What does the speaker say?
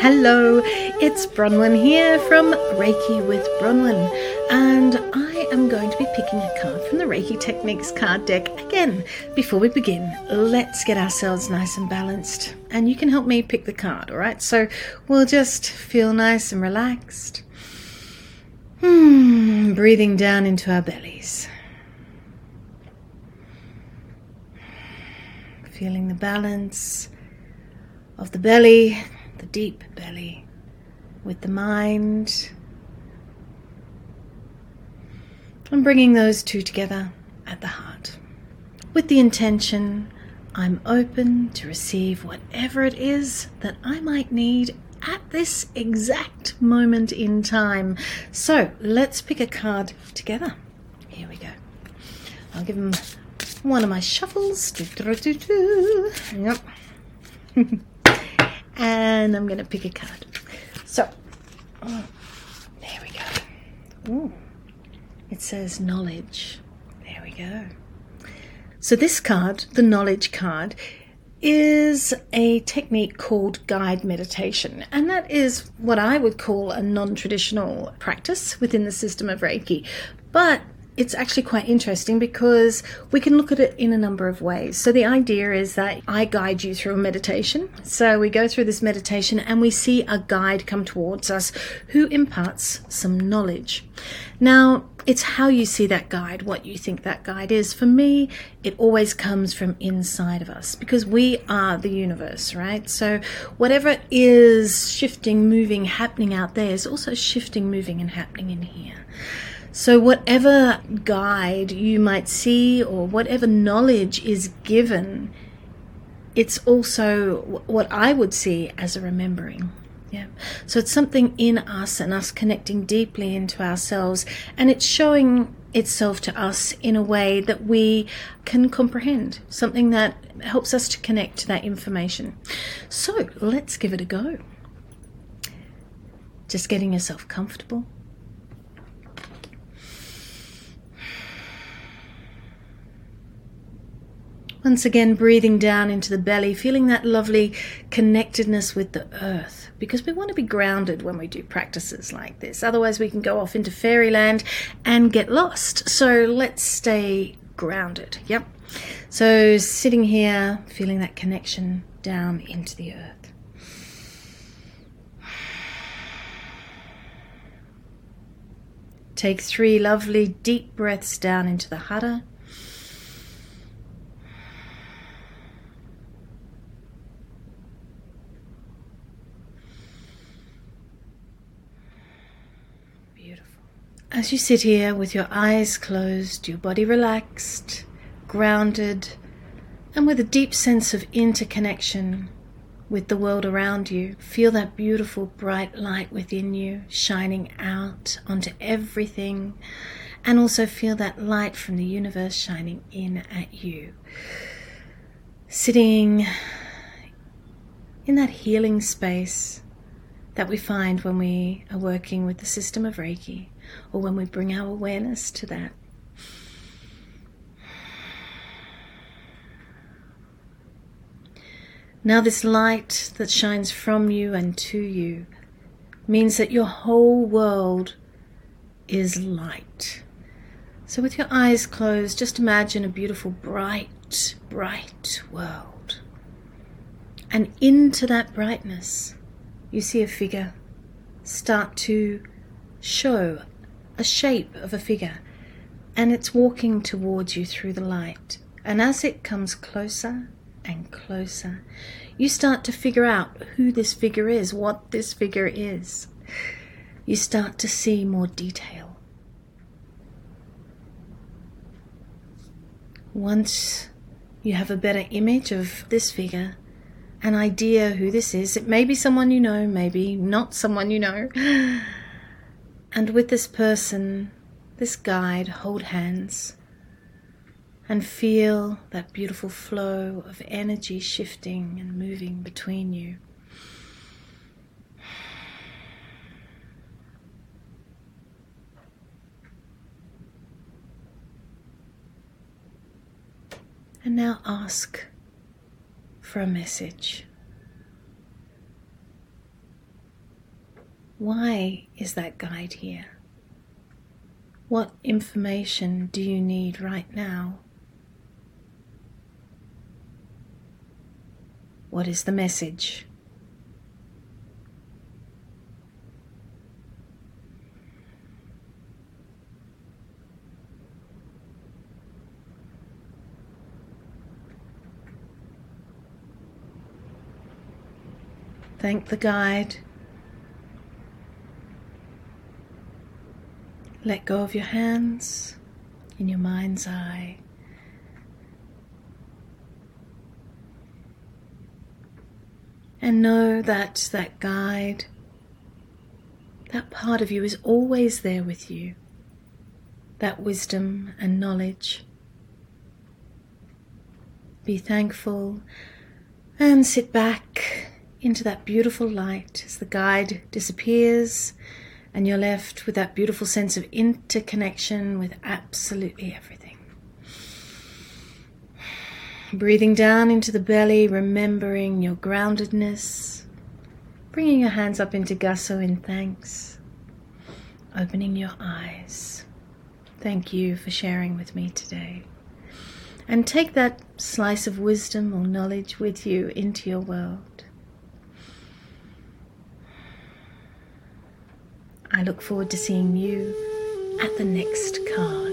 Hello, it's Bronwen here from Reiki with Bronwen, and I am going to be picking a card from the Reiki Techniques card deck again. Before we begin, let's get ourselves nice and balanced, and you can help me pick the card, alright? So we'll just feel nice and relaxed. Hmm, breathing down into our bellies. Feeling the balance of the belly, the deep belly, with the mind. And bringing those two together at the heart. With the intention, I'm open to receive whatever it is that I might need at this exact moment in time. So let's pick a card together. Here we go. I'll give them one of my shuffles. Yep. and I'm going to pick a card. So, oh, there we go. Ooh, it says knowledge. There we go. So, this card, the knowledge card, is a technique called guide meditation, and that is what I would call a non traditional practice within the system of Reiki. But it's actually quite interesting because we can look at it in a number of ways. So, the idea is that I guide you through a meditation. So, we go through this meditation and we see a guide come towards us who imparts some knowledge. Now, it's how you see that guide, what you think that guide is. For me, it always comes from inside of us because we are the universe, right? So, whatever is shifting, moving, happening out there is also shifting, moving, and happening in here. So, whatever guide you might see or whatever knowledge is given, it's also what I would see as a remembering. Yeah. So, it's something in us and us connecting deeply into ourselves, and it's showing itself to us in a way that we can comprehend, something that helps us to connect to that information. So, let's give it a go. Just getting yourself comfortable Once again, breathing down into the belly, feeling that lovely connectedness with the earth, because we want to be grounded when we do practices like this. Otherwise, we can go off into fairyland and get lost. So let's stay grounded. Yep. So sitting here, feeling that connection down into the earth. Take three lovely deep breaths down into the hara. As you sit here with your eyes closed, your body relaxed, grounded, and with a deep sense of interconnection with the world around you, feel that beautiful bright light within you shining out onto everything, and also feel that light from the universe shining in at you. Sitting in that healing space that we find when we are working with the system of Reiki or when we bring our awareness to that. Now, this light that shines from you and to you means that your whole world is light. So, with your eyes closed, just imagine a beautiful, bright, bright world. And into that brightness, you see a figure start to show a shape of a figure, and it's walking towards you through the light. And as it comes closer and closer, you start to figure out who this figure is, what this figure is. You start to see more detail. Once you have a better image of this figure, an idea who this is, it may be someone you know, maybe not someone you know. And with this person, this guide, hold hands and feel that beautiful flow of energy shifting and moving between you. And now ask for a message. Why is that guide here? What information do you need right now? What is the message? Thank the guide. Let go of your hands in your mind's eye. And know that that guide, that part of you is always there with you. That wisdom and knowledge. Be thankful and sit back into that beautiful light as the guide disappears and you're left with that beautiful sense of interconnection with absolutely everything. Breathing down into the belly, remembering your groundedness, bringing your hands up into Gassho in thanks, opening your eyes. Thank you for sharing with me today. And take that slice of wisdom or knowledge with you into your world. I look forward to seeing you at the next card.